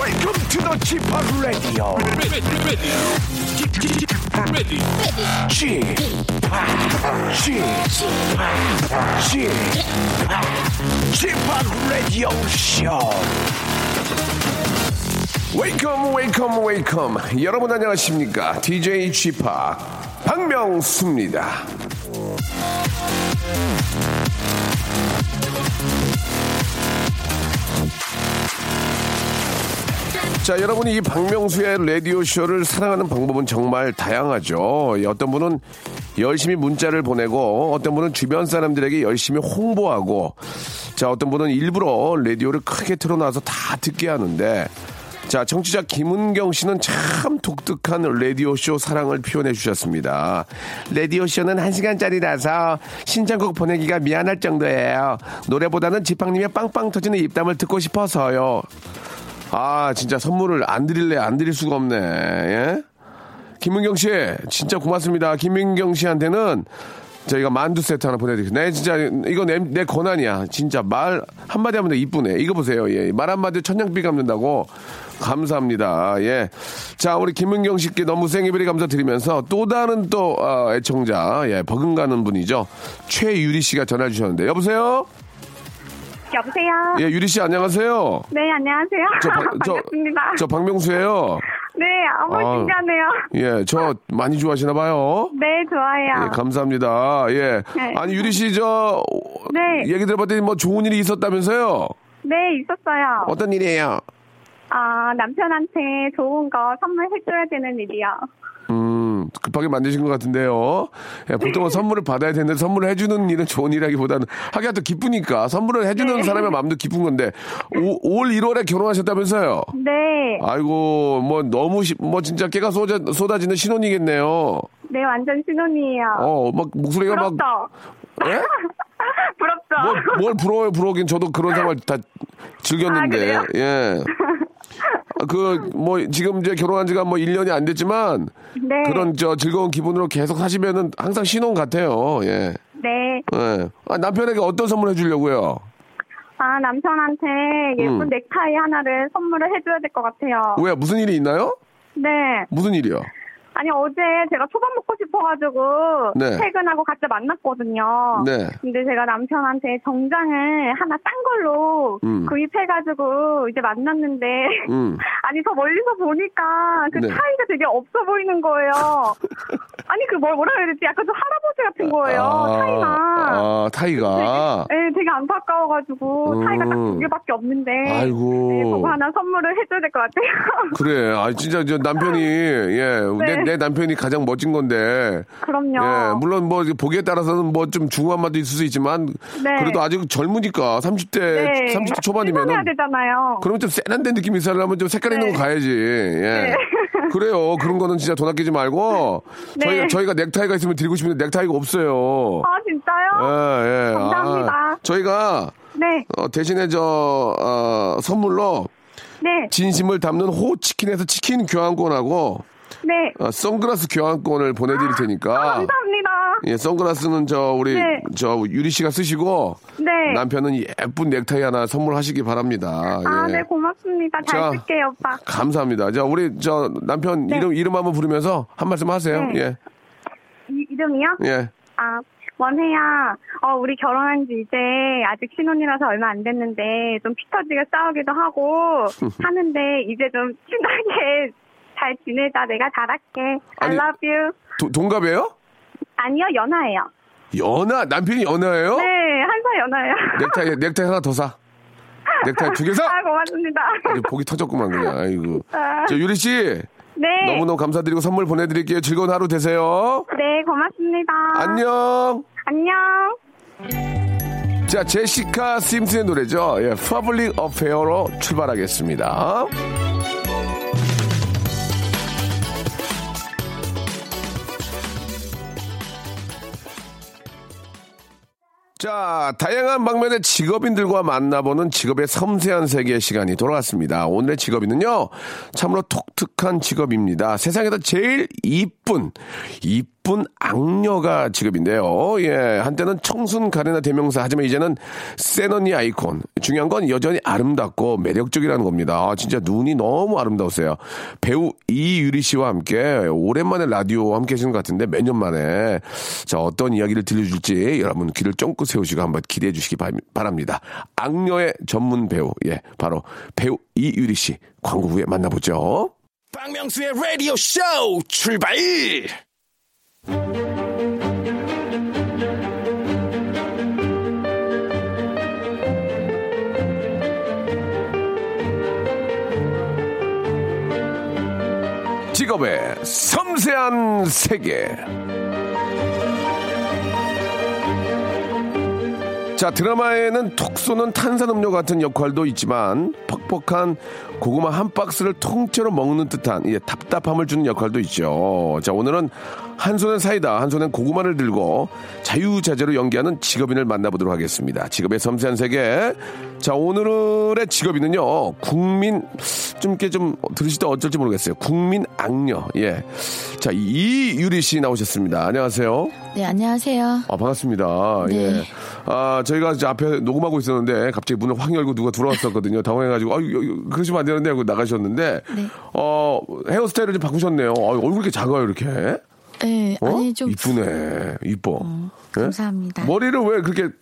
Welcome to the Chip Radio. Chip, Chip, Chip, Radio Show. Welcome, welcome, welcome. 여러분 안녕하십니까? DJ Chip 박명수입니다. 자, 여러분이 이 박명수의 라디오쇼를 사랑하는 방법은 정말 다양하죠. 예, 어떤 분은 열심히 문자를 보내고, 어떤 분은 주변 사람들에게 열심히 홍보하고, 자, 어떤 분은 일부러 라디오를 크게 틀어놔서 다 듣게 하는데, 자, 정치자 김은경 씨는 참 독특한 라디오쇼 사랑을 표현해 주셨습니다. 라디오쇼는 1시간짜리라서 신청곡 보내기가 미안할 정도예요. 노래보다는 지팡님의 빵빵 터지는 입담을 듣고 싶어서요. 아, 진짜 선물을 안 드릴래, 안 드릴 수가 없네. 예? 김은경 씨, 진짜 고맙습니다. 김은경 씨한테는 저희가 만두 세트 하나 보내드릴게요. 네, 진짜, 이거 내, 내 권한이야. 진짜 말 한마디 하면 돼. 이쁘네. 이거 보세요. 예. 말 한마디 천냥비 갚는다고. 감사합니다. 예. 자, 우리 김은경 씨께 너무 생일베리 감사드리면서 또 다른 또, 어, 애청자, 예, 버금가는 분이죠. 최유리 씨가 전화 주셨는데. 여보세요? 여보세요. 예, 유리 씨 안녕하세요. 네, 안녕하세요. 저, 박- 저, 반갑습니다. 저 박명수예요. 네, 어머 아. 신기하네요. 예, 저 많이 좋아하시나 봐요. 네, 좋아요. 예, 감사합니다. 예. 네. 아니, 유리 씨, 저, 네. 얘기 들어봤더니 뭐 좋은 일이 있었다면서요? 네, 있었어요. 어떤 일이에요? 아, 남편한테 좋은 거 선물해 줘야 되는 일이요. 음, 급하게 만드신 것 같은데요. 예, 보통은 선물을 받아야 되는데 선물을 해주는 일은 좋은 일이라기보다는 하기가 또 기쁘니까 선물을 해주는 네. 사람의 마음도 기쁜 건데 오, 올 1월에 결혼하셨다면서요? 네, 아이고, 뭐 너무, 시- 뭐 진짜 깨가 쏟아, 쏟아지는 신혼이겠네요. 네, 완전 신혼이에요. 어, 막 목소리가 막. 부럽죠? 예? 부럽죠? 뭘, 뭘 부러워요, 부러우긴. 저도 그런 생활 다 즐겼는데. 아? 예. 아, 그, 뭐, 지금 이제 결혼한 지가 뭐 1년이 안 됐지만, 네. 그런 저 즐거운 기분으로 계속 사시면은 항상 신혼 같아요. 예. 네. 예. 아, 남편에게 어떤 선물 해주려고요? 아, 남편한테 예쁜 음. 넥타이 하나를 선물을 해줘야 될 것 같아요. 왜, 무슨 일이 있나요? 네. 무슨 일이요? 아니, 어제 제가 초밥 먹고 싶어가지고 네. 퇴근하고 같이 만났거든요. 네. 근데 제가 남편한테 정장을 하나 싼 걸로 음. 구입해가지고 이제 만났는데 음. 아니 저 멀리서 보니까 그 네. 차이가 되게 없어 보이는 거예요. 아니 그 뭘 뭐라 해야 되지? 약간 좀 할아 버지 같은 거예요. 차이가. 아, 타이가. 네, 되게 안타까워가지고 차이가 딱 음. 두 개밖에 없는데 아이고. 네, 그거 하나 선물을 해줘야 될 것 같아요. 그래. 아, 진짜 저 남편이, 예. 내, 네. 내 남편이 가장 멋진 건데. 그럼요. 예, 물론 뭐 보기에 따라서는 뭐 좀 중후한 맛도 있을 수 있지만 네. 그래도 아직 젊으니까 30대 네. 30대 초반이면은 되잖아요. 그러면 좀 세련된 느낌 있으려면 좀 색깔 있는 네. 거 가야지. 예. 그래요. 그런 거는 진짜 돈 아끼지 말고 네. 저희가 저희가 넥타이가 있으면 드리고 싶은데 넥타이가 없어요. 아 진짜요? 예, 예. 감사합니다. 아, 저희가 네, 어, 대신에 저 어, 선물로 네, 진심을 담는 호치킨에서 치킨 교환권하고 네. 어, 선글라스 교환권을 보내드릴 테니까. 감사합니다. 예, 선글라스는 저 우리 네. 저 유리 씨가 쓰시고 네. 남편은 예쁜 넥타이 하나 선물하시기 바랍니다. 아, 예. 네, 고맙습니다. 잘 자. 쓸게요, 오빠. 감사합니다. 자, 우리 저 남편 네. 이름 이름 한번 부르면서 한 말씀 하세요. 네. 예. 이, 이름이요? 예. 아, 원혜야, 어, 우리 결혼한 지 이제 아직 신혼이라서 얼마 안 됐는데, 좀 피 터지게 싸우기도 하고, 하는데, 이제 좀 친하게 잘 지내자. 내가 잘할게. I 아니- love you. 도- 동갑이에요? 아니요, 연하예요. 연하 남편이 연하예요? 네, 한 살 연하예요. 넥타이 넥타이 하나 더 사. 넥타이 두 개 사? 아, 고맙습니다. 아주 복이 터졌구만 그냥. 아이고. 아, 저 유리 씨 네. 너무너무 감사드리고 선물 보내드릴게요. 즐거운 하루 되세요. 네, 고맙습니다. 안녕. 안녕. 자, 제시카 심슨의 노래죠. 예, Public Affair로 출발하겠습니다. 자, 다양한 방면의 직업인들과 만나보는 직업의 섬세한 세계 시간이 돌아왔습니다. 오늘의 직업인은요, 참으로 독특한 직업입니다. 세상에서 제일 이쁜, 이쁜 악녀가 직업인데요. 예, 한때는 청순 가레나 대명사, 하지만 이제는 센 언니 아이콘. 중요한 건 여전히 아름답고 매력적이라는 겁니다. 아, 진짜 눈이 너무 아름다우세요. 배우 이유리 씨와 함께 오랜만에 라디오 함께 하시는 것 같은데 몇 년 만에 자 어떤 이야기를 들려줄지 여러분 귀를 쫑긋 세우시고 한번 기대해 주시기 바- 바랍니다. 악녀의 전문 배우 예 바로 배우 이유리 씨 광고 후에 만나보죠. 박명수의 라디오 쇼 출발! 직업의 섬세한 세계. 자, 드라마에는 톡 쏘는 탄산음료 같은 역할도 있지만 퍽퍽한 고구마 한 박스를 통째로 먹는 듯한 예, 답답함을 주는 역할도 있죠. 자, 오늘은 한 손엔 사이다, 한 손엔 고구마를 들고 자유자재로 연기하는 직업인을 만나보도록 하겠습니다. 직업의 섬세한 세계. 자, 오늘의 직업인은요, 국민, 좀 이렇게 좀 들으시다 어쩔지 모르겠어요. 국민 악녀. 예. 자, 이유리 씨 나오셨습니다. 안녕하세요. 네, 안녕하세요. 아, 반갑습니다. 네. 예. 아, 저희가 이제 앞에 녹음하고 있었는데 갑자기 문을 확 열고 누가 들어왔었거든요. 당황해가지고, 아, 그러시면 안 되는데 하고 나가셨는데, 네. 어, 헤어스타일을 좀 바꾸셨네요. 아, 얼굴 이렇게 작아요, 이렇게. 네, 어? 아니 좀 이쁘네. 이뻐. 예? 감사합니다. 머리를 왜 그렇게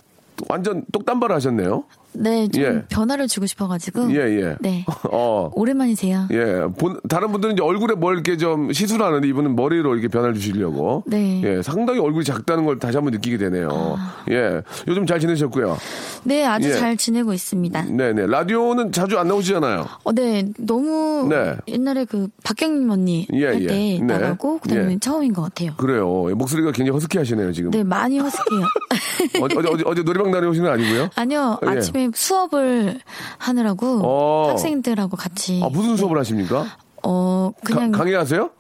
완전 똑단발 하셨네요? 네, 좀 예. 변화를 주고 싶어가지고. 예, 예. 네. 어. 오랜만이세요. 예, 본, 다른 분들은 이제 얼굴에 뭘 이렇게 좀 시술하는데 이분은 머리로 이렇게 변화를 주시려고. 네. 예, 상당히 얼굴이 작다는 걸 다시 한번 느끼게 되네요. 아. 예, 요즘 잘 지내셨고요. 네, 아주 예. 잘 지내고 있습니다. 네네. 라디오는 자주 안 나오시잖아요. 어, 네, 너무 네. 옛날에 그 박경림 언니 예, 할 예. 때 네. 나가고 그다음에 예. 처음인 것 같아요. 그래요. 목소리가 굉장히 허스키 하시네요, 지금. 네, 많이 허스키해요. 어제, 어제, 어제, 노래방 다녀오신 건 아니고요? 아니요, 예. 아침에 수업을 하느라고 어. 학생들하고 같이 아, 무슨 수업을 하십니까? 어 그냥 가- 강의하세요?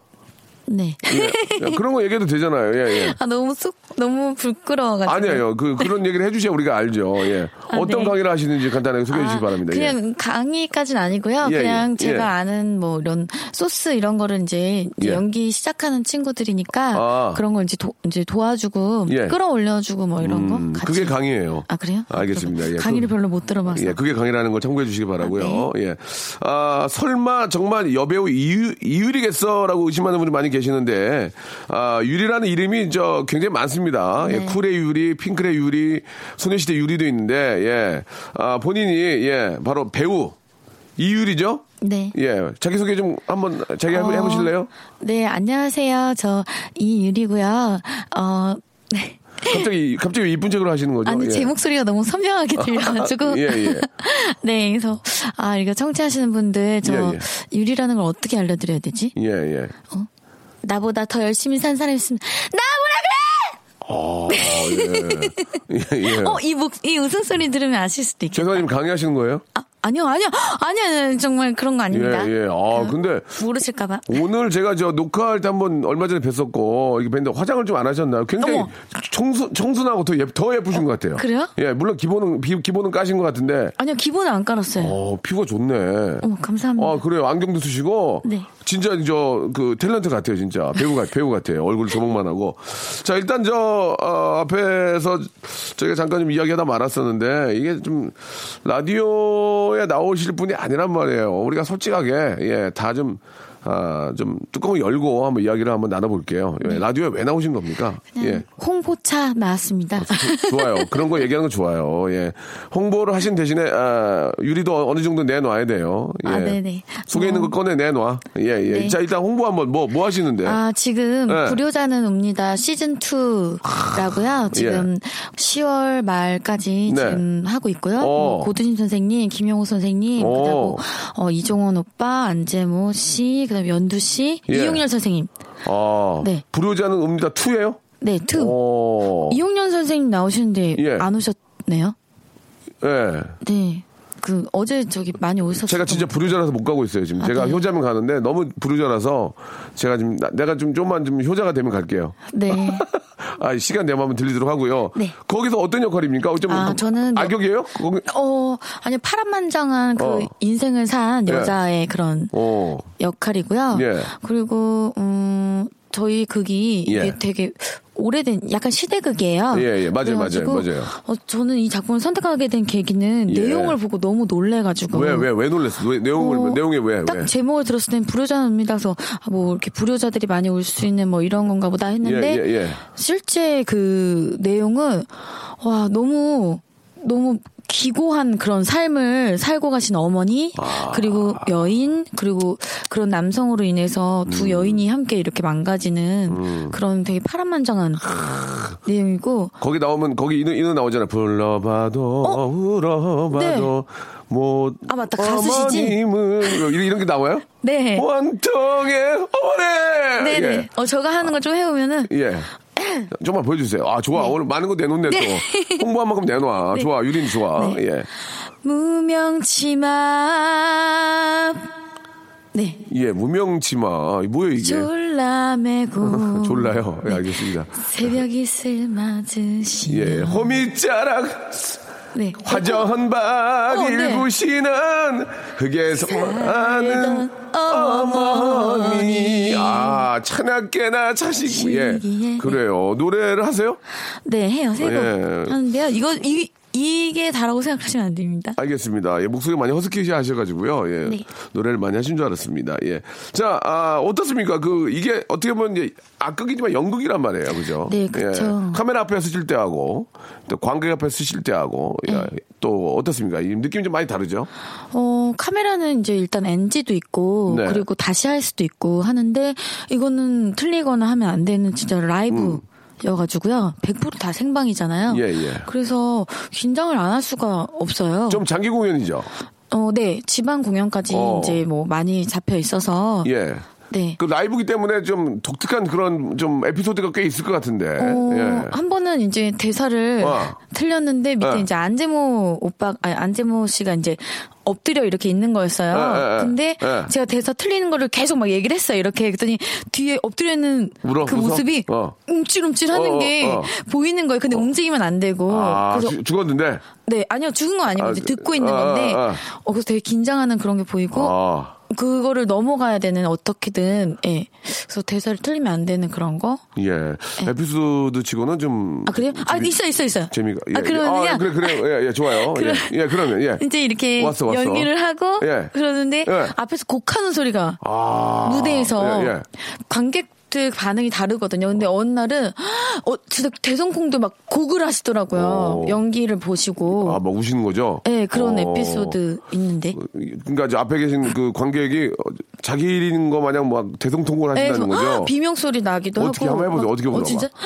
네. 예. 그런 거 얘기해도 되잖아요. 예, 예. 아 너무 쑥 너무 부끄러워가지고. 아니에요. 그, 그런 얘기를 해주셔야 우리가 알죠. 예. 아, 어떤 네. 강의를 하시는지 간단하게 소개해 주시기 아, 바랍니다. 예. 그냥 강의까지는 아니고요. 예, 그냥 예, 제가 예. 아는 뭐 이런 소스 이런 거를 이제, 이제 예. 연기 시작하는 친구들이니까 아. 그런 걸 이제, 도, 이제 도와주고 예. 끌어올려주고 뭐 이런 거 음, 같이. 그게 강의예요. 아 그래요? 알겠습니다. 예, 강의를 그- 별로 못 들어봐서. 예, 그게 강의라는 걸 참고해 주시기 바라고요. 아, 예. 아, 설마 정말 여배우 이유, 이유리겠어라고 의심하는 분이 많이 계시는데, 아, 유리라는 이름이 저 굉장히 많습니다. 예, 네. 쿨의 유리, 핑클의 유리, 소녀시대 유리도 있는데, 예. 아, 본인이, 예, 바로 배우, 이유리죠? 네. 예. 자기소개 좀 한번 자기 어, 해보실래요? 네, 안녕하세요. 저 이유리고요. 어, 네. 갑자기, 갑자기 이쁜 척으로 하시는 거죠? 아니 예. 제 목소리가 너무 선명하게 들려가지고 예, 예. 네 그래서 아 이거 청취하시는 분들 저 예, 예. 유리라는 걸 어떻게 알려드려야 되지? 예, 예. 나보다 더 열심히 산 사람 있으면 아, 예. 예, 예. 어 이 목 이 웃음소리 들으면 아실 수도 있겠다. 죄송하지만 강의하시는 거예요? 아, 아니요 아니요 아니요 정말 그런 거 아닙니다. 예, 예. 아, 근데 모르실까봐. 오늘 제가 저 녹화할 때 한번 얼마 전에 뵀었고 이게 뵀는데 화장을 좀 안 하셨나요? 굉장히 어머. 청순 청순하고 더, 예, 더 예쁘신 것 같아요. 그래요? 예, 물론 기본은 비- 기본은 까신 것 같은데 아니요 기본은 안 깔았어요. 어 피부가 좋네. 어머 감사합니다. 아 그래요 안경도 쓰시고 네. 진짜 저 그 탤런트 같아요 진짜 배우 같 배우 같아요 얼굴 조목만 하고 자 일단 저 어, 앞에서 저희가 잠깐 좀 이야기하다 말았었는데 이게 좀 라디오 에 나오실 분이 아니란 말이에요. 우리가 솔직하게 예 다 좀 아, 좀 뚜껑을 열고 한번 이야기를 한번 나눠볼게요. 예, 라디오에 왜 나오신 겁니까? 네. 그냥 예. 홍보차 나왔습니다. 좋아요. 그런 거 얘기하는 거 좋아요. 예. 홍보를 하신 대신에, 아, 유리도 어느 정도 내놔야 돼요. 예. 아, 네네. 속에 있는 거 어. 꺼내 내놔. 예, 예. 네. 자, 일단 홍보 한번 뭐, 뭐 하시는데? 아, 지금 네. 불효자는 옵니다. 시즌 2라고요. 지금 10월 말까지 네. 지금 하고 있고요. 어. 뭐 고두심 선생님, 김영호 선생님, 어. 그리고 어, 이종원 오빠, 안재모 씨, 그 다음 연두 씨, 예. 이용렬 선생님. 아, 네. 불효자는 읍니다 2예요? 네, 2. 오. 이용렬 선생님 나오시는데 예. 안 오셨네요. 예. 네. 그 어제 저기 많이 오셨어요. 제가 진짜 부르자라서 못 가고 있어요. 지금 아, 제가 네. 효자면 가는데 너무 부르자라서 제가 지금 나- 내가 좀 좀만 좀 효자가 되면 갈게요. 네. 아, 시간 내면 한번 들리도록 하고요. 네. 거기서 어떤 역할입니까? 좀 아, 저는 여- 악역이에요? 거기 어, 아니 파란만장한 그 어. 인생을 산 예. 여자의 그런 어. 역할이고요. 예. 그리고 음 저희 극이 예. 이게 되게 오래된 약간 시대극이에요. 예, 예. 맞아요, 맞아요, 맞아요. 어, 저는 이 작품을 선택하게 된 계기는 예. 내용을 보고 너무 놀래가지고. 왜, 왜, 왜 놀랬어? 왜, 내용을, 어, 내용에 왜, 딱 왜? 제목을 들었을 땐 불효자입니다. 그래서 아, 뭐 이렇게 불효자들이 많이 올 수 있는 뭐 이런 건가 보다 했는데 예, 예, 예. 실제 그 내용은 와 너무 너무 기고한 그런 삶을 살고 가신 어머니 아. 그리고 여인 그리고 그런 남성으로 인해서 두 음. 여인이 함께 이렇게 망가지는 그런 되게 파란만장한 내용이고 거기 나오면, 거기 이는, 이는 나오잖아. 불러봐도, 울어봐도, 뭐. 아, 맞다. 가수시지? 어머님은, 이런, 이런 게 나와요? 네 원통의 어머니! 네네 예. 어 저가 하는 걸 좀 해오면은 예. 좀만 보여주세요. 아, 좋아. 오늘 많은 거 내놓네, 또. 홍보한 만큼 내놔. 네. 좋아. 유린 좋아. 네. 예. 무명치마 네 예, 무명치마. 뭐예요, 이게? 졸라매고 졸라요. 예, 알겠습니다. 새벽 이 슬 맞으시 예, 호미자락, 네. 화전 박 어, 네. 일구시는 흙에서 많은 어머니. 아, 차나깨나 차시고, 예. 그래요. 노래를 하세요? 네 해요 세곡 예. 하는데요 이거 이 이게 다라고 생각하시면 안 됩니다 알겠습니다. 예, 목소리 많이 허스키시 하셔가지고요. 예, 네. 노래를 많이 하신 줄 알았습니다. 예. 자, 아, 어떻습니까? 그, 이게 어떻게 보면 이제 악극이지만 연극이란 말이에요. 그죠? 네, 그쵸. 예. 카메라 앞에 쓰실 때 하고, 또 관객 앞에 쓰실 때 하고, 예, 네. 또 어떻습니까? 이 느낌이 좀 많이 다르죠? 어 카메라는 이제 일단 NG도 있고 네. 그리고 다시 할 수도 있고 하는데 이거는 틀리거나 하면 안 되는 진짜 라이브 여가지고요 100%다 생방이잖아요. 예, 예. 그래서 긴장을 안 할 수가 없어요. 좀 장기 공연이죠? 어, 네. 지방 공연까지 어. 이제 뭐 많이 잡혀 있어서. 예. 네. 그 라이브기 때문에 좀 독특한 그런 좀 에피소드가 꽤 있을 것 같은데. 어, 예. 한 번은 이제 대사를 어. 틀렸는데 밑에 어. 이제 안재모 오빠, 아니, 안재모 씨가 이제 엎드려 이렇게 있는 거였어요. 예, 예, 예. 근데 예. 제가 대사 틀리는 거를 계속 막 얘기를 했어요. 이렇게 그랬더니 뒤에 엎드려 있는 울어? 그 웃어? 모습이 어. 움찔움찔 하는 어, 어, 게 어. 보이는 거예요. 근데 움직이면 안 되고. 아, 그래서 죽- 죽었는데? 네, 아니요. 죽은 건 아니고 아, 이제 듣고 있는 아, 건데 아, 아. 어 그래서 되게 긴장하는 그런 게 보이고 아. 그거를 넘어가야 되는 어떻게든 예. 그래서 대사를 틀리면 안 되는 그런 거. 예. 에피소드 치고는 좀. 아 그래요? 아 있어 있어 있어요. 재미가. 예, 아 그러면요. 예. 아, 그래, 그래. 예, 예, 좋아요. 그럼- 예, 예, 그러면, 예. 이제 이렇게 왔어, 왔어. 연기를 하고 예. 그러는데 예. 앞에서 곡하는 소리가 아. 무대에서 예, 예. 관객 들 반응이 다르거든요. 근데 어느 날은 어 진짜 대성콩도 막 곡을 하시더라고요. 오. 연기를 보시고. 아, 막 우시는 거죠? 네, 그런 어. 에피소드 있는데. 그러니까 이제 앞에 계신 그 관객이 어, 자기 일인 거 마냥 막 대성통곡을 네, 하신다는 그래서 거죠? 비명 소리 나기도 어떻게 하고. 한번 해보세요. 막, 어떻게 어, 보라고. 진짜?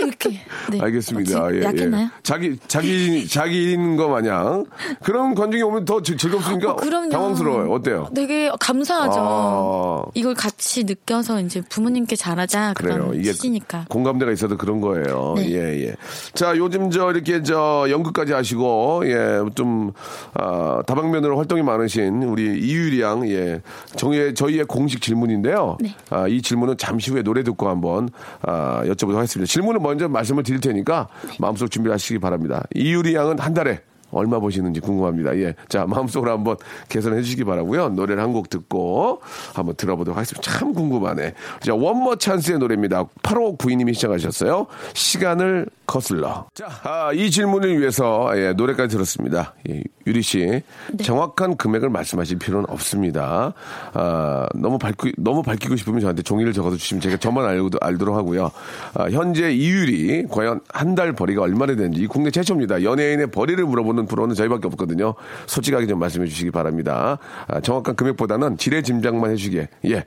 이렇게. 네. 알겠습니다. 어, 지- 예, 약했나요? 예. 자기 자기 자기 일인 거 마냥 그런 관중이 오면 더 즐- 즐겁으니까 어, 그럼요. 당황스러워요. 어때요? 되게 감사하죠. 아. 이걸 같이 느껴서 이제 부모님께 잘하자 그래요. 그런 이게 취지니까. 공감대가 있어도 그런 거예요. 네. 예, 예. 자, 요즘 저 이렇게 저 연극까지 하시고 예, 좀 아, 다방면으로 활동이 많으신 우리 이유리 양 예. 저희의 저희의 공식 질문인데요. 네. 아, 이 질문은 잠시 후에 노래 듣고 한번 아, 여쭤보도록 하겠습니다. 질문을 먼저 말씀을 드릴 테니까 네. 마음속 준비하시기 바랍니다. 이유리 양은 한 달에 얼마 버시는지 궁금합니다. 예. 자, 마음속으로 한번 계산해 주시기 바라고요. 노래를 한 곡 듣고 한번 들어보도록 하겠습니다. 참 궁금하네. 자, 원머 찬스의 노래입니다. 8호 부인님이 시작하셨어요. 시간을 거슬러. 자, 아, 이 질문을 위해서 예, 노래까지 들었습니다. 예, 유리 씨. 정확한 금액을 말씀하실 필요는 없습니다. 아, 너무 밝히, 너무 밝히고 싶으면 저한테 종이를 적어서 주시면 제가 저만 알고, 알도록 하고요. 아, 현재 이율이 과연 한 달 벌이가 얼마나 되는지 국내 최초입니다. 연예인의 벌이를 물어보는 프로는 저희밖에 없거든요. 솔직하게 좀 말씀해 주시기 바랍니다. 아, 정확한 금액보다는 지레 짐작만 해주기에, 예.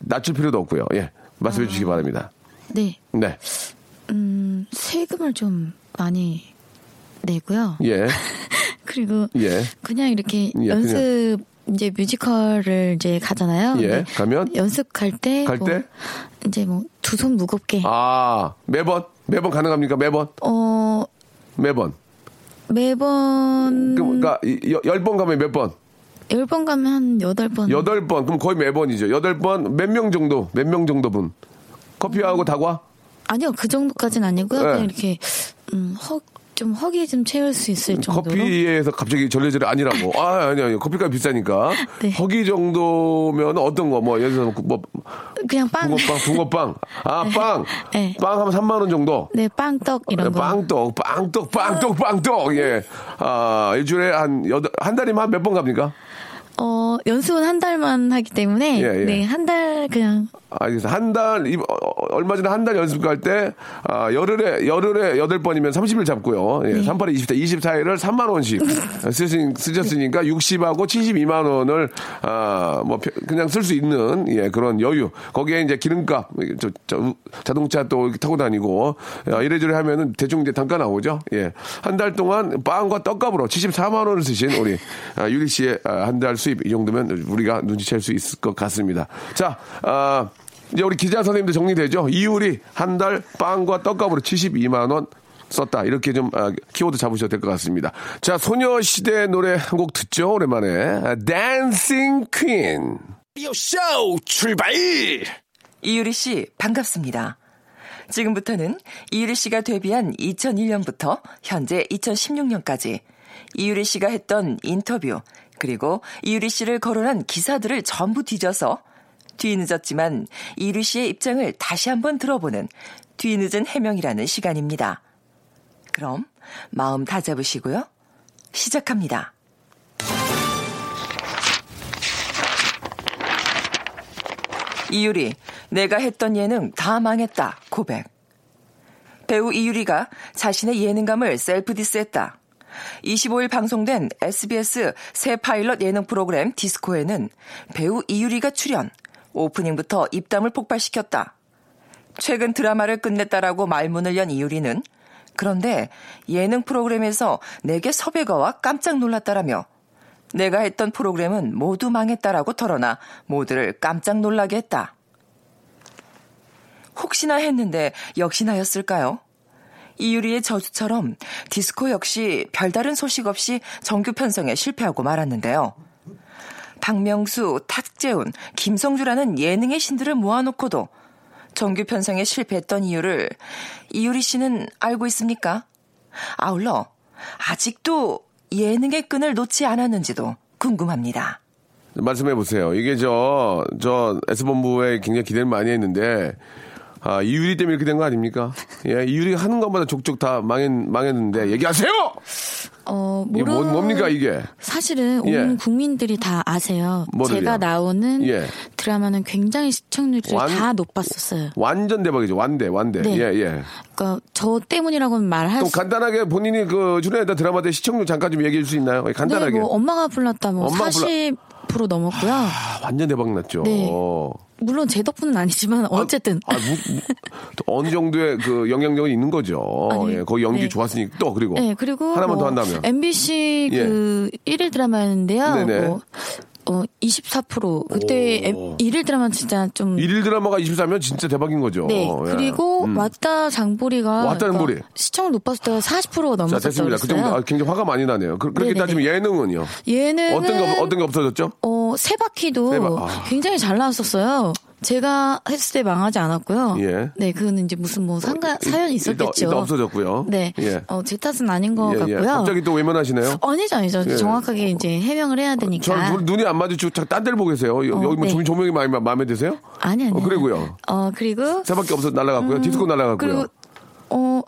낮출 필요도 없고요. 예. 말씀해 주시기 바랍니다. 네. 네. 음, 세금을 좀 많이 내고요. 예. 그리고 예. 그냥 이렇게 예, 연습 이제 뮤지컬을 이제 가잖아요. 예, 가면? 연습할 때갈 뭐 때? 이제 뭐 두 손 무겁게 아, 매번? 매번 가능합니까? 매번? 어 매번. 매번 그러니까 이- 여- 열번 가면 몇 번? 열 번 가면 한 여덟 번. 여덟 번 그럼 거의 매번이죠. 여덟 번 몇 명 정도? 몇 명 정도 분? 커피하고 다과? 아니요, 그 정도까지는 아니고요. 네. 그냥 이렇게 음, 허, 좀 허기 좀 채울 수 있을 정도로. 커피에서 갑자기 전래절래 아니라고. 아, 아니, 아니. 커피가 비싸니까. 네. 허기 정도면 어떤 거, 뭐, 예를 들어서 뭐, 그냥 빵. 붕어빵, 붕어빵. 아, 빵. 네. 빵 하면 3만원 정도. 네, 빵떡 이런 거. 빵떡, 빵떡, 빵떡, 빵떡. 예. 아, 일주일에 한 여덟, 한 달이면 한 몇 번 갑니까? 어, 연습은 한 달만 하기 때문에 예, 예. 네, 한 달 그냥 알겠어. 한 달, 이- 어, 어, 얼마 전에 한 달 연습 갈 때, 아, 열흘에, 열흘에 여덟 번이면 30일 잡고요. 예, 38에 24, 24일을 3만원씩 쓰셨으니까 60하고 72만원을, 아, 뭐, 펴- 그냥 쓸 수 있는, 예, 그런 여유. 거기에 이제 기름값, 저, 저, 자동차 또 타고 다니고, 아, 이래저래 하면은 대충 이제 단가 나오죠. 예. 한 달 동안 빵과 떡값으로 74만원을 쓰신 우리, 아, 유리 씨의 한 달 수 입, 이 정도면 우리가 눈치챌 수 있을 것 같습니다. 자, 아, 이제 우리 기자 선생님도 정리되죠? 이율이 한 달 빵과 떡값으로 72만 원 썼다. 이렇게 좀 아, 키워드 잡으셔도 될 것 같습니다. 자, 소녀시대 노래 한 곡 듣죠? 오랜만에. 아, 댄싱 퀸. 쇼 출발! 이유리 씨, 반갑습니다. 지금부터는 이유리 씨가 데뷔한 2001년부터 현재 2016년까지 이유리 씨가 했던 인터뷰, 그리고 이유리 씨를 거론한 기사들을 전부 뒤져서 뒤늦었지만 이유리 씨의 입장을 다시 한번 들어보는 뒤늦은 해명이라는 시간입니다. 그럼 마음 다잡으시고요. 시작합니다. 이유리, 내가 했던 예능 다 망했다. 고백. 배우 이유리가 자신의 예능감을 self diss했다. 25일 방송된 SBS 새 파일럿 예능 프로그램 디스코에는 배우 이유리가 출연, 오프닝부터 입담을 폭발시켰다. 최근 드라마를 끝냈다라고 말문을 연 이유리는 그런데 예능 프로그램에서 내게 섭외가 와 깜짝 놀랐다라며 내가 했던 프로그램은 모두 망했다라고 털어놔 모두를 깜짝 놀라게 했다. 혹시나 했는데 역시나였을까요? 이유리의 저주처럼 디스코 역시 별다른 소식 없이 정규 편성에 실패하고 말았는데요. 박명수, 탁재훈, 김성주라는 예능의 신들을 모아놓고도 정규 편성에 실패했던 이유를 이유리 씨는 알고 있습니까? 아울러 아직도 예능의 끈을 놓지 않았는지도 궁금합니다. 말씀해 보세요. 이게 저, 저 S본부에 굉장히 기대를 많이 했는데, 아, 이유리 때문에 이렇게 된 거 아닙니까? 예, 이유리 하는 것마다 족족 다 망했, 망했는데, 얘기하세요! 어, 이게 뭐, 모르- 뭡니까, 이게? 사실은 예. 온 국민들이 다 아세요. 뭐를요? 제가 나오는 예. 드라마는 굉장히 시청률이 완- 다 높았었어요. 완전 대박이죠. 완대, 완대. 네. 예, 예. 그러니까 저 때문이라고는 말할 좀수 간단하게 본인이 그 출연했던 드라마 때 시청률 잠깐 좀 얘기해 줄 수 있나요? 간단하게. 네, 뭐 엄마가 불렀다 뭐 엄마가 불러- 40% 넘었고요. 아, 완전 대박 났죠. 네. 물론 제 덕분은 아니지만 어쨌든 아, 무- 무- 또 어느 정도의 그 영향력이 있는 거죠. 아니, 예, 거기 연기 네. 좋았으니까 또 그리고 네, 그리고 하나만 뭐 더 한다면 MBC 예. 그 1일 드라마였는데요. 네네. 뭐 어, 24% 그때 오. 엠- 일일 드라마 진짜 좀 일일 드라마가 24면 진짜 대박인 거죠. 네. 예. 그리고 음. 왔다 장보리가 왔다 장보리. 시청 높았을 때가 40%가 자, 넘었었어요. 됐습니다. 그 정도 아, 굉장히 화가 많이 나네요. 그, 렇게 네네네. 따지면 예능은요. 예능은 어떤 게, 없- 어떤 게 없어졌죠? 어, 세 바퀴도 세 바- 아. 굉장히 잘 나왔었어요. 제가 했을 때 망하지 않았고요. 예. 네, 그거는 이제 무슨 뭐 상가, 일- 사연이 있었겠죠. 일단 없어졌고요. 네. 예. 어, 제 탓은 아닌 것 예, 예. 같고요. 갑자기 또 외면하시네요. 아니죠, 아니죠. 예. 정확하게 이제 해명을 해야 저 되니까. 눈- 눈이 안 마주치고 딴 데를 보고 계세요. 여- 어, 여기 뭐 네. 조- 조명이 많이 마- 마음에 드세요? 아니, 아니. 어, 그리고요. 어, 그리고. 세밖에 없어 날라갔고요. 디스코 날라갔고요. 그리고, 어,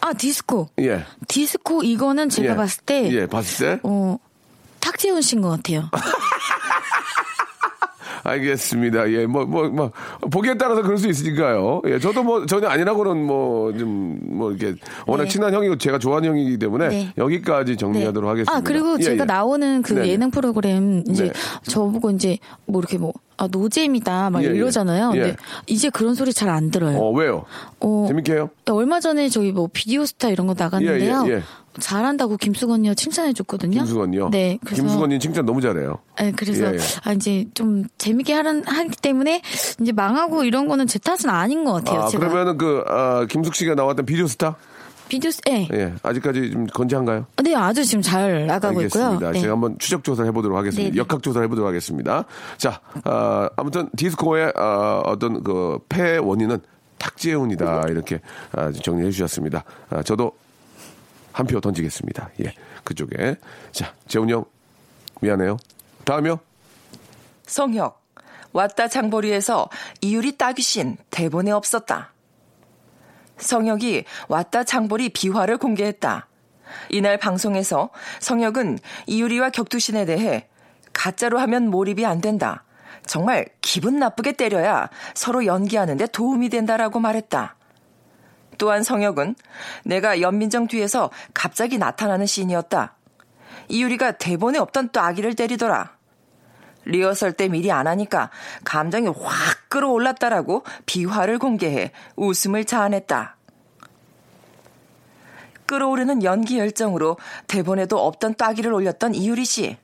아, 디스코. 예. 디스코 이거는 제가 예. 봤을 때. 예, 봤을 때. 어, 탁재훈 씨인 것 같아요. 알겠습니다. 예, 뭐, 뭐, 뭐, 보기에 따라서 그럴 수 있으니까요. 예, 저도 뭐, 전혀 아니라고는 뭐, 좀, 뭐, 이렇게, 워낙 네. 친한 형이고 제가 좋아하는 형이기 때문에 네. 여기까지 정리하도록 하겠습니다. 아, 그리고 예, 제가 예. 나오는 그. 예능 프로그램 이제 네. 저보고 이제 뭐 이렇게 뭐, 아, 노잼이다 막 예, 예. 이러잖아요. 예. 근데 이제 그런 소리 잘 안 들어요. 어, 왜요? 어, 재밌게 해요? 얼마 전에 저희 뭐 비디오 스타 이런 거 나갔는데요. 예, 예, 예. 잘한다고 김수건이요 칭찬해 줬거든요. 김수건이요? 네. 그래서 김수건님 칭찬 너무 잘해요. 네, 그래서 예, 예. 아 이제 좀 재밌게 하는 하기 때문에 이제 망하고 이런 거는 제 탓은 아닌 것 같아요. 아, 제가 그러면은 그, 아, 김숙 씨가 나왔던 비디오 스타? 비디오, 예. 예, 아직까지 좀 건재한가요? 네, 아주 지금 잘 나가고 알겠습니다. 있고요. 네. 제가 한번 추적 조사를 해보도록 하겠습니다. 네네. 역학 조사를 해보도록 하겠습니다. 자, 아, 아무튼 디스코의 아, 어떤 그 폐 원인은 탁재훈이다 이렇게 아, 정리해 주셨습니다. 아, 저도 한 표 던지겠습니다. 예, 그쪽에 자, 재훈 형 미안해요. 다음이요. 성혁. 왔다 장보리에서 이유리 따귀신 대본에 없었다. 성혁이 왔다 장보리 비화를 공개했다. 이날 방송에서 성혁은 이유리와 격투신에 대해 가짜로 하면 몰입이 안 된다. 정말 기분 나쁘게 때려야 서로 연기하는데 도움이 된다라고 말했다. 또한 성혁은 내가 연민정 뒤에서 갑자기 나타나는 씬이었다. 이유리가 대본에 없던 또 아기를 때리더라. 리허설 때 미리 안 하니까 감정이 확 끌어올랐다라고 비화를 공개해 웃음을 자아냈다. 끌어오르는 연기 열정으로 대본에도 없던 따기를 올렸던 이유리 씨.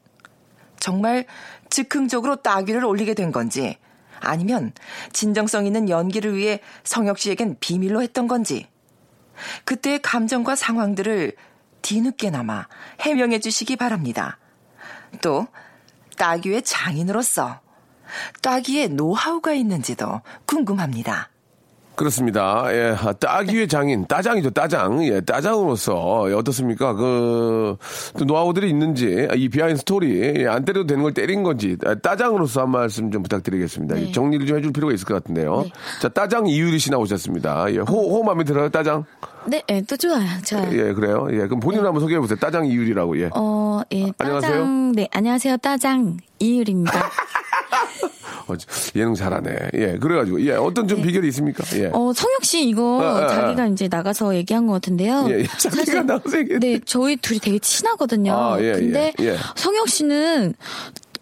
정말 즉흥적으로 따기를 올리게 된 건지 아니면 진정성 있는 연기를 위해 성혁 씨에겐 비밀로 했던 건지 그때의 감정과 상황들을 뒤늦게나마 해명해 주시기 바랍니다. 또 따귀의 장인으로서 따귀의 노하우가 있는지도 궁금합니다. 그렇습니다. 예, 아, 따귀의 장인, 따장이죠, 따장. 예, 따장으로서 예, 어떻습니까? 그, 또 노하우들이 있는지, 아, 이 behind story, 예, 안 때려도 되는 걸 때린 건지, 아, 따장으로서 한 말씀 좀 부탁드리겠습니다. 네. 정리를 좀 해줄 필요가 있을 것 같은데요. 네. 자, 따장 이유리 씨 나오셨습니다. 예, 호, 호 마음에 들어요, 따장? 네, 예, 또 좋아요. 좋아요. 예, 그래요. 예, 그럼 본인 한번 소개해보세요. 따장 이유리라고, 예. 어, 예, 안녕하세요. 따장. 네, 안녕하세요. 따장 이율입니다. 어, 예능 잘하네. 예, 그래가지고, 예, 어떤 좀 비결이 있습니까? 예. 네. 어, 성혁 씨 이거 아, 아, 아. 자기가 이제 나가서 얘기한 것 같은데요. 예, 예, 자기가 나가서 얘기했- 네, 저희 둘이 되게 친하거든요. 아, 예, 근데 예, 예. 성혁 씨는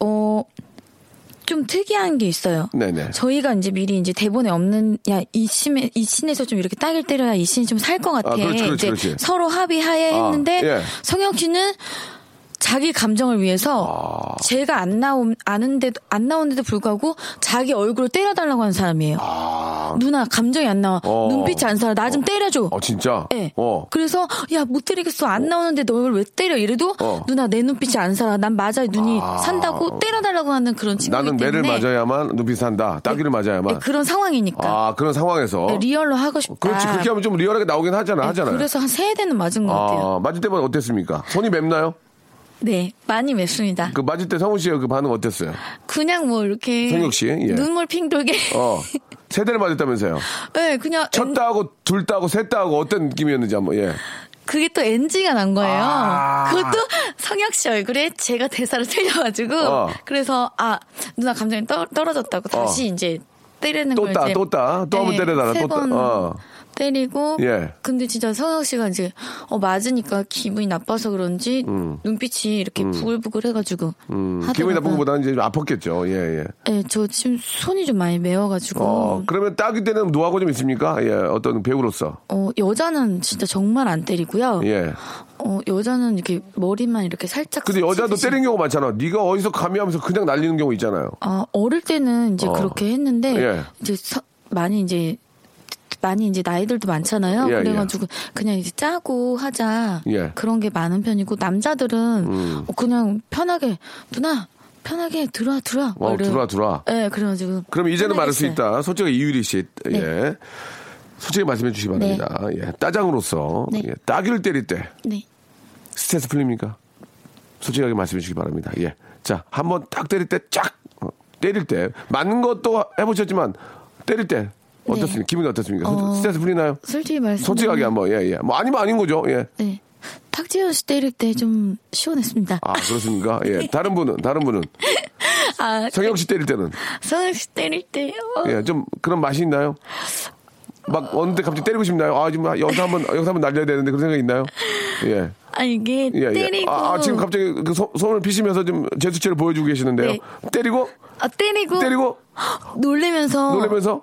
어. 좀 특이한 게 있어요. 네네. 저희가 이제 미리 이제 대본에 없는 야이 씬에 이 씬에서 좀 이렇게 따귀를 때려야 이 씬이 좀 살 것 같아. 아, 그렇지, 그렇지, 그렇지. 서로 합의하에 아, 했는데 예. 성혁 씨는 자기 감정을 위해서 아. 제가 안 나온 아는데도 안 나오는데도 불구하고 자기 얼굴을 때려달라고 하는 사람이에요. 누나 감정이 안 나와. 아. 어. 눈빛이 안 살아. 나 좀 때려줘. 어, 진짜? 네. 어. 그래서 야 못 때리겠어 안 나오는데 널 왜 때려 이래도 어. 누나 내 눈빛이 안 살아 난 맞아 눈이 아. 산다고 때려달라고 하는 그런 친구이기 나는 매를 때문에 맞아야만 눈빛 산다. 따귀를 맞아야만. 네, 그런 상황이니까 아, 그런 상황에서. 네, 리얼로 하고 싶다. 그렇지. 그렇게 하면 좀 리얼하게 나오긴 하잖아. 네, 하잖아요. 그래서 한 세 대는 맞은 것 같아요. 아, 맞을 때만 어땠습니까? 손이 맵나요? 네 많이 맵습니다. 그 맞을 때 성훈 씨의 그 반응 어땠어요? 그냥 뭐 이렇게 성혁 씨, 예. 눈물 핑 돌게. 어. 세 대를 맞았다면서요? 네 그냥 첫 따하고 둘 따하고 셋 따하고 어떤 느낌이었는지 한번, 예. 그게 또 NG가 난 거예요. 아. 그것도 성혁 씨 얼굴에 제가 대사를 틀려가지고 어. 그래서 아 누나 감정이 떨, 떨어졌다고 다시 이제 때리는 또 걸 따, 이제 또 따, 또 한번 네, 때려달라, 또 따. 어. 때리고 예. 근데 진짜 성혁 씨가 이제 어 맞으니까 기분이 나빠서 그런지 눈빛이 이렇게 부글부글 해가지고 음. 기분이 나쁜 것보다는 이제 좀 아팠겠죠. 예, 예. 네, 저 지금 손이 좀 많이 매워가지고 어, 그러면 따기 때는 노하우가 좀 있습니까? 예, 어떤 배우로서. 어, 여자는 진짜 정말 안 때리고요. 예. 어, 여자는 이렇게 머리만 이렇게 살짝. 근데 여자도 때린 경우 많잖아. 네가 어디서 감히 하면서 그냥 날리는 경우 있잖아요. 아, 어릴 때는 이제 어. 그렇게 했는데, 예. 이제 서- 많이 이제, 많이 이제 나이들도 많잖아요. 예, 그래가지고 그냥 이제 짜고 하자. 예. 음. 그런 게 많은 편이고, 남자들은 어, 그냥 편하게, 누나, 편하게 들어와, 들어와. 어, 이래- 들어와, 들어와. 예, 그래가지고. 그럼 이제는 말할 수. 있다. 솔직히 이유리 씨, 네. 예. 솔직히 말씀해 주시기 바랍니다. 예. 따장으로서 네. 예. 따기를 때릴 때 네. 스트레스 풀립니까? 솔직하게 말씀해 주시기 바랍니다. 예. 자, 한번 딱 때릴 때 쫙, 어, 때릴 때, 맞는 것도 해보셨지만, 때릴 때, 어떻습니까? 기분이 어떻습니까? 네. 어, 스트레스 풀리나요? 솔직히 말씀. 솔직하게 한번, 예, 예. 뭐 아니면 아닌 거죠, 예. 네. 탁지현 씨 때릴 때 좀 시원했습니다. 아, 그렇습니까? 예. 다른 분은, 다른 분은. 아, 성형 씨 때릴 때는, 성현 씨 때릴 때, 어, 예, 좀 그런 맛이 있나요? 막 어느 때 갑자기 때리고 싶나요? 아, 지금 여기서 한번, 여기서 한번 날려야 되는데 그런 생각 이 있나요? 예. 아, 이게 예, 예. 때리고. 아, 아, 지금 갑자기 그 손- 손을 피시면서 좀 제스처를 보여주고 계시는데요. 네. 때리고, 아, 때리고. 때리고, 놀래면서. 놀라면서, 어,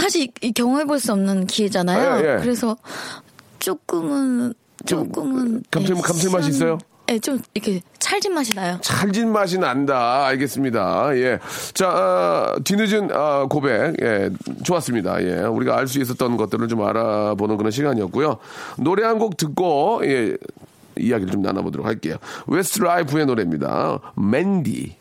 사실 이 경험해볼 수 없는 기회잖아요. 예, 예. 그래서 조금은, 좀 조금은. 감칠, 네, 감칠맛이 있어요? 예, 좀 이렇게 찰진 맛이 나요. 찰진 맛이 난다. 알겠습니다. 예. 자, 아, 뒤늦은 아, 고백. 예. 좋았습니다. 예. 우리가 알 수 있었던 것들을 좀 알아보는 그런 시간이었고요. 노래 한 곡 듣고, 예. 이야기를 좀 나눠보도록 할게요. Westlife의 노래입니다. Mandy.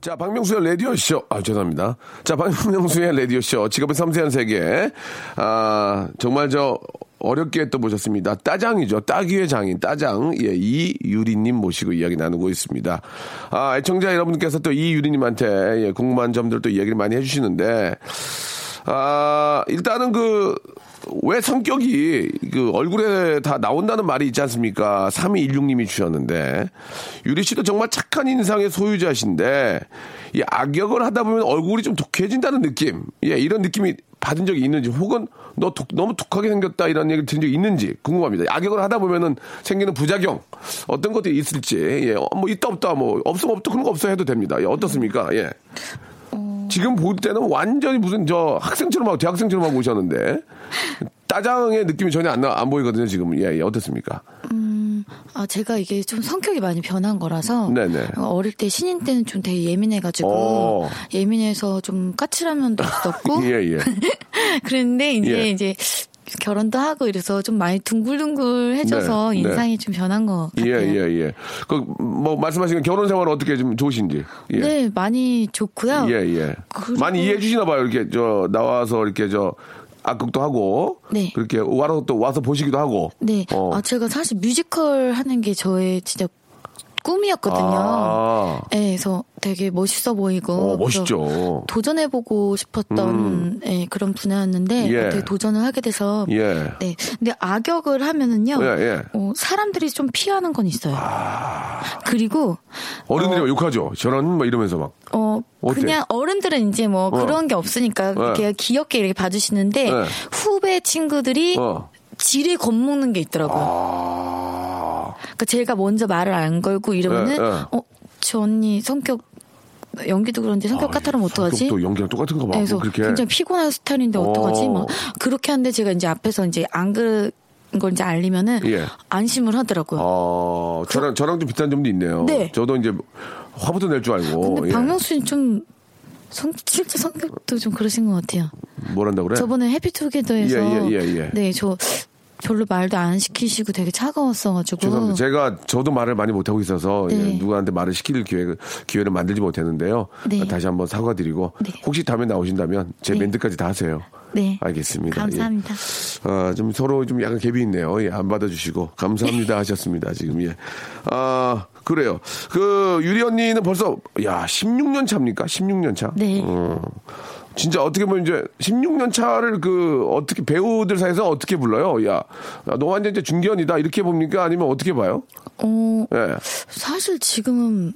자, 박명수의 라디오쇼. 아, 죄송합니다. 자, 박명수의 라디오쇼. 직업의 섬세한 세계. 아, 정말 저, 어렵게 또 모셨습니다. 따장이죠. 따귀의 장인, 따장. 예, 이유리님 모시고 이야기 나누고 있습니다. 아, 애청자 여러분께서 또 이유리님한테 예, 궁금한 점들 또 이야기를 많이 해주시는데, 아, 일단은 그, 왜 성격이 그 얼굴에 다 나온다는 말이 있지 않습니까? 3216님이 주셨는데 유리 씨도 정말 착한 인상의 소유자신데 이 악역을 하다 보면 얼굴이 좀 독해진다는 느낌. 예, 이런 느낌이 받은 적이 있는지 혹은 너 독- 너무 독하게 생겼다 이런 얘기를 들은 적이 있는지 궁금합니다. 악역을 하다 보면은 생기는 부작용 어떤 것들이 있을지 예, 어, 뭐 있다 없다 뭐 없으면 없다 그런 거 없어 해도 됩니다. 예, 어떻습니까? 예. 지금 볼 때는 완전히 무슨 저 학생처럼 하고 대학생처럼 하고 오셨는데 따장의 느낌이 전혀 안, 나, 안 보이거든요 지금 예, 예 어떻습니까? 아, 제가 이게 좀 성격이 많이 변한 거라서. 네네. 어릴 때 신인 때는 좀 되게 예민해가지고. 어. 예민해서 좀 까칠한 면도 있었고. 예 예. 그랬는데 이제 예. 이제 결혼도 하고 이래서 좀 많이 둥글둥글해져서 네, 네. 인상이 좀 변한 것 같아요. 예, 예, 예. 그, 뭐, 말씀하신 결혼 생활은 어떻게 좀 좋으신지. 예. 네, 많이 좋고요. 예, 예. 그리고- 많이 이해해 주시나 봐요. 이렇게, 저, 나와서 이렇게, 저, 악극도 하고. 네. 그렇게 와서 또 와서 보시기도 하고. 네. 어. 아, 제가 사실 뮤지컬 하는 게 저의 진짜 꿈이었거든요. 아. 네, 그래서 되게 멋있어 보이고. 어, 멋있죠. 도전해보고 싶었던 예, 그런 분야였는데 예. 어떻게 도전을 하게 돼서 예. 네. 근데 악역을 하면은요. 예, 예. 어, 사람들이 좀 피하는 건 있어요. 그리고 어른들이 막 욕하죠. 저런, 뭐 이러면서 막. 어 어때? 그냥 어른들은 이제 뭐 어. 그런 게 없으니까 네. 이렇게 귀엽게 이렇게 봐주시는데 네. 후배 친구들이 어. 지레 겁먹는 게 있더라고요. 아. 그러니까 제가 먼저 말을 안 걸고 이러면은 네, 네. 어저 언니 성격 연기도 그런데 성격 까탈하면 어떡하지? 또 연기랑 똑같은 거 봐. 그래서 그렇게. 굉장히 피곤한 스타일인데 어떡하지? 어. 막 그렇게 하는데 제가 이제 앞에서 이제 안 그런 걸 이제 알리면은 예. 안심을 하더라고요. 어, 저랑, 저랑 좀 비슷한 점도 있네요. 네. 저도 이제 화부터 낼 줄 알고. 근데 예. 박명수 씨는 좀 성, 실제 성격도 좀 그러신 것 같아요. 뭘 한다고 그래? 저번에 해피투게더에서 예, 예, 예, 예. 네, 저 별로 말도 안 시키시고 되게 차가웠어가지고 죄송합니다. 제가 저도 말을 많이 못하고 있어서 네. 예, 누구한테 말을 시킬 기회, 기회를 만들지 못했는데요. 네. 다시 한번 사과드리고 네. 혹시 다음에 나오신다면 제 네. 멘트까지 다 하세요. 네. 알겠습니다. 감사합니다. 예. 아, 좀 서로 좀 약간 갭이 있네요. 예, 안 받아주시고 감사합니다 하셨습니다. 지금 예. 아 그래요. 그 유리 언니는 벌써 야 16년 차입니까? 16년 차. 네. 어, 진짜 어떻게 보면 이제 16년 차를 그 어떻게 배우들 사이에서 어떻게 불러요? 야, 너 완전 이제 중견이다 이렇게 봅니까? 아니면 어떻게 봐요? 어, 예. 사실 지금은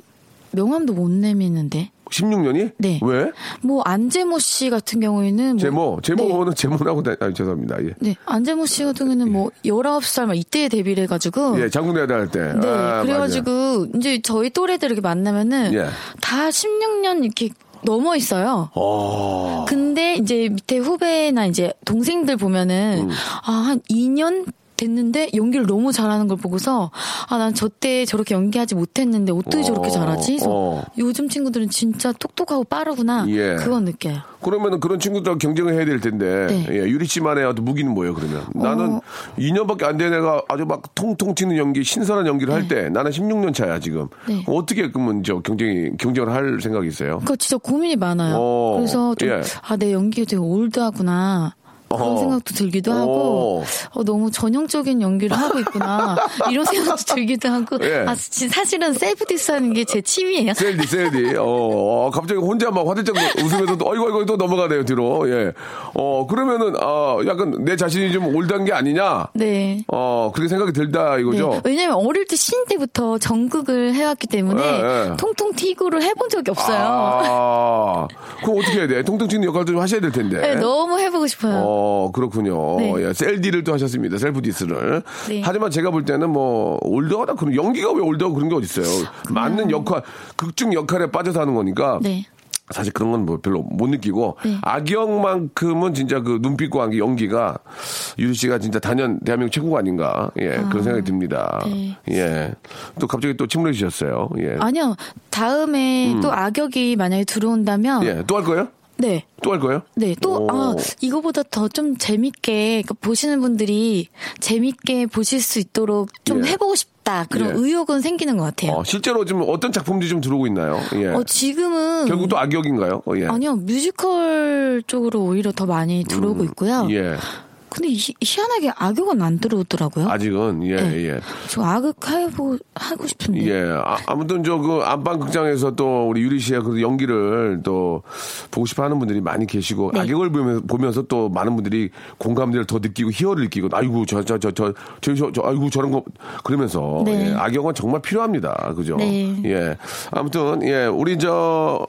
명함도 못 내미는데. 16년이? 네. 왜? 뭐 안재모 씨 같은 경우에는 뭐 제모, 네. 제모는 제모라고 다, 아, 죄송합니다. 예. 네, 안재모 씨 같은 경우는 뭐 19살 막 이때 데뷔를 해 가지고 예, 장군대회 할 때. 네, 아, 그래 가지고 이제 저희 또래들 이렇게 만나면은 예. 다 16년 이렇게 넘어 있어요. 맞아요. 어. 근데 이제 밑에 후배나 이제 동생들 보면은 음. 아, 한 2년 됐는데 연기를 너무 잘하는 걸 보고서 아, 난 저 때 저렇게 연기하지 못했는데 어떻게 저렇게 어, 잘하지? 그래서 어. 요즘 친구들은 진짜 똑똑하고 빠르구나. 예. 그건 느껴요. 그러면은 그런 친구들하고 경쟁을 해야 될 텐데 네. 예, 유리 씨만의 어떤 무기는 뭐예요 그러면 나는 어. 2년밖에 안 된 애가 아주 막 통통 튀는 연기 신선한 연기를 할때 나는 16년 차야 지금 네. 어떻게 그러면 저 경쟁이 경쟁을 할 생각이 있어요? 그거 진짜 고민이 많아요. 어, 그래서 좀, 예. 아, 내 연기가 되게 올드하구나. 그런 어허. 생각도 들기도 하고, 어. 어, 너무 전형적인 연기를 하고 있구나. 이런 생각도 들기도 하고, 예. 아, 지- 사실은 self diss 하는 게 제 취미예요. 셀디 셀디 어, 어, 갑자기 혼자 막 화들짝 웃으면서 또 어이구 어이구 또 넘어가네요 뒤로 예 어 그러면은 어 약간 내 자신이 좀 old한 게 아니냐 네. 어 그렇게 생각이 들다 이거죠 네. 왜냐면 어릴 때 신인 때부터 정극을 해왔기 때문에 예, 예. 통통 튀는 거를 해본 적이 없어요. 아 그럼 어떻게 해야 돼 통통 튀는 역할도 좀 하셔야 될 텐데 네, 너무 해보고 싶어요. 어, 그렇군요. 네. 예, 셀디를 또 하셨습니다. self diss를. 네. 하지만 제가 볼 때는 뭐, old하다. 그런, 연기가 왜 old하고 그런 게 어딨어요. 맞는 역할, 극중 역할에 빠져서 하는 거니까. 네. 사실 그런 건 뭐 별로 못 느끼고 네. 악역만큼은 진짜 그 눈빛과 안기 연기가 유리 씨가 진짜 단연 대한민국 최고가 아닌가 예 그런 생각이 듭니다. 네. 예 또 갑자기 또 침을 해주셨어요. 예. 아니요. 다음에 또 악역이 만약에 들어온다면 음. 예, 또 할 거예요? 네. 또 할 거예요? 네, 또, 오. 아, 이거보다 더 좀 재밌게, 그러니까 보시는 분들이 재밌게 보실 수 있도록 좀 예. 해보고 싶다. 그런 예. 의욕은 생기는 것 같아요. 어, 실제로 지금 어떤 작품들이 좀 들어오고 있나요? 예. 어, 지금은. 결국 또 악역인가요? 어, 예. 아니요, 뮤지컬 쪽으로 오히려 더 많이 들어오고 있고요. 예. 근데 희, 희한하게 악역은 안 들어오더라고요. 아직은 예, 네. 예. 저 악역 해보, 하고 싶은데. 예. 아, 무튼 저 그 안방 극장에서 또 우리 유리 씨의 그 연기를 또 보고 싶어 하는 분들이 많이 계시고 네. 악역을 보면서, 보면서 또 많은 분들이 공감대를 더 느끼고 희열을 느끼고 아이고 저 저 저 저 저 저, 저, 아이고 저런 거 그러면서 네. 예, 악역은 정말 필요합니다. 그죠? 네. 예. 아무튼 예, 우리 저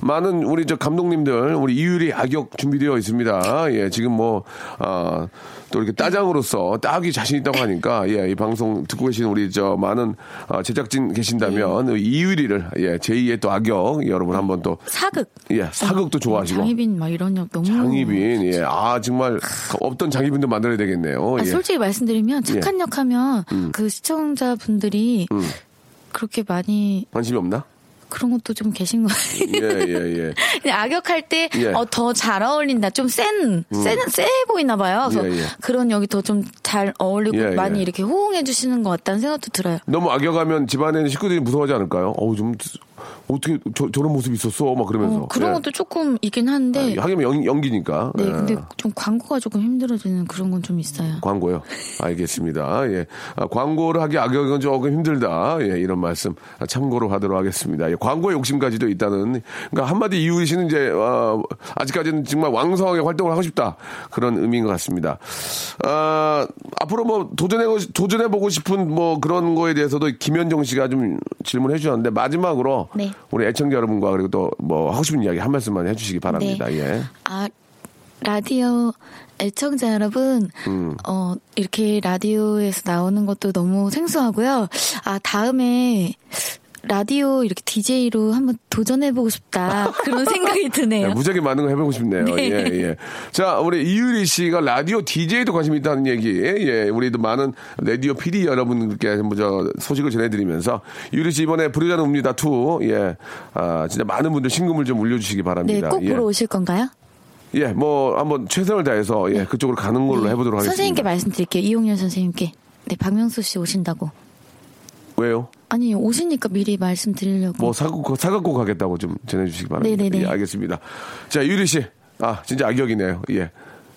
많은 우리 저 감독님들 우리 이유리 악역 준비되어 있습니다. 예, 지금 뭐 아, 또 이렇게 따장으로서 딱이 자신 있다고 하니까 예, 이 방송 듣고 계신 우리 저 많은 어, 제작진 계신다면 네. 이유리를 예, 제2의 또 악역 여러분 한번 또 사극. 예, 사극도 좋아하시고 장희빈 막 이런 역 너무. 장희빈 예, 아 정말 없던 장희빈도 만들어야 되겠네요. 아, 예. 솔직히 말씀드리면 착한 역 하면 그 시청자분들이 음. 그렇게 많이 관심이 없나? 그런 것도 좀 계신 거 같아요. 예, 예, 예. 악역할 때, 예. 어, 더잘 어울린다. 좀 센, 센, 세 보이나 봐요. 그래서 예, 예. 그런 역이 더좀 잘 어울리고 예, 많이 예. 이렇게 호응해 주시는 것 같다는 생각도 들어요. 너무 악역하면 집안에 식구들이 무서워하지 않을까요? 어우 좀 어떻게 저, 저런 모습 있었어? 막 그러면서 어, 그런 예. 것도 조금 있긴 한데, 아, 하긴 연, 연기니까. 네, 예. 근데 좀 광고가 조금 힘들어지는 그런 건 좀 있어요. 광고요. 알겠습니다. 예. 아, 광고를 하기 악역은 조금 힘들다. 예, 이런 말씀 아, 참고로 하도록 하겠습니다. 예, 광고의 욕심까지도 있다는. 그러니까 한마디 이유리 씨는 이제, 어, 아직까지는 정말 왕성하게 활동을 하고 싶다. 그런 의미인 것 같습니다. 아, 앞으로 뭐 도전해, 도전해보고 싶은 뭐 그런 거에 대해서도 김현정 씨가 좀 질문해 주셨는데 마지막으로 네. 우리 애청자 여러분과 그리고 또 뭐 하고 싶은 이야기 한 말씀만 해주시기 바랍니다. 네. 예. 아, 라디오 애청자 여러분, 음. 어, 이렇게 라디오에서 나오는 것도 너무 생소하고요. 아, 다음에 라디오 이렇게 DJ로 한번 도전해보고 싶다. 그런 생각이 드네요. 네, 무지하게 많은 거 해보고 싶네요. 네. 예, 예. 자, 우리 이유리 씨가 라디오 DJ도 관심이 있다는 얘기. 예, 우리도 많은 라디오 PD 여러분들께 뭐저 소식을 전해드리면서 이유리 씨 이번에 부르자는 옵니다 2. 예. 아, 진짜 많은 분들 신금을 좀 올려주시기 네, 바랍니다. 꼭 예. 보러 오실 건가요? 예, 뭐 한번 최선을 다해서 예, 그쪽으로 가는 걸로 해보도록 하겠습니다. 선생님께 말씀드릴게요. 이용렬 선생님께. 네, 박명수 씨 오신다고. 왜요? 아니, 오시니까 미리 말씀드리려고. 뭐 사갖고 사갖고 가겠다고 좀 전해주시기 바랍니다. 네네네. 예, 알겠습니다. 자, 유리 씨, 아 진짜 악역이네요. 예.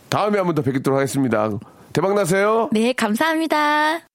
다음에 한 번 더 뵙도록 하겠습니다. 대박 나세요. 네, 감사합니다.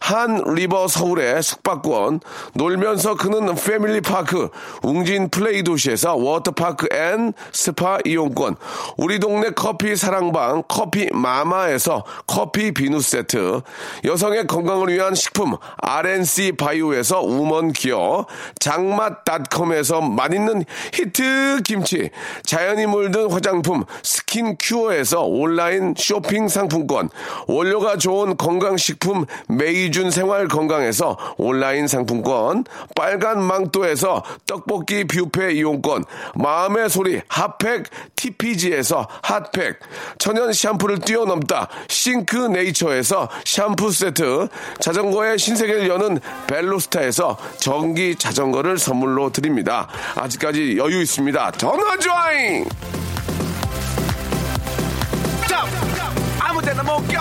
Han River Seoul의 숙박권, 놀면서 크는 패밀리 파크, 웅진 플레이 도시에서 워터파크 and 스파 이용권, 우리 동네 커피 사랑방 커피 마마에서 커피 비누 세트, 여성의 건강을 위한 식품 RNC 바이오에서 우먼 기어, 장맛닷컴에서 맛있는 히트 김치, 자연이 물든 화장품 스킨 큐어에서 온라인 쇼핑 상품권, 원료가 좋은 건강식품 메이준 생활 건강에서 온라인 상품권, 빨간 망토에서 떡볶이 뷔페 이용권, 마음의 소리 핫팩 TPG에서 핫팩, 천연 샴푸를 뛰어넘다 싱크 네이처에서 샴푸 세트, 자전거의 신세계를 여는 벨로스타에서 전기 자전거를 선물로 드립니다. 아직까지 여유 있습니다. 전화 조잉! 아무 데나 못 껴!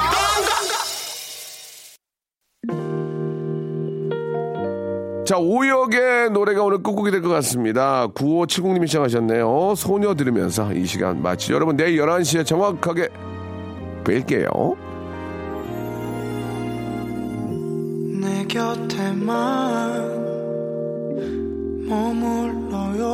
자, 오역의 노래가 오늘 끝곡이 될 것 같습니다. 9570님이 시청하셨네요. 소녀 들으면서 이 시간 마치 여러분 내일 11시에 정확하게 뵐게요. 내 곁에만 머물러요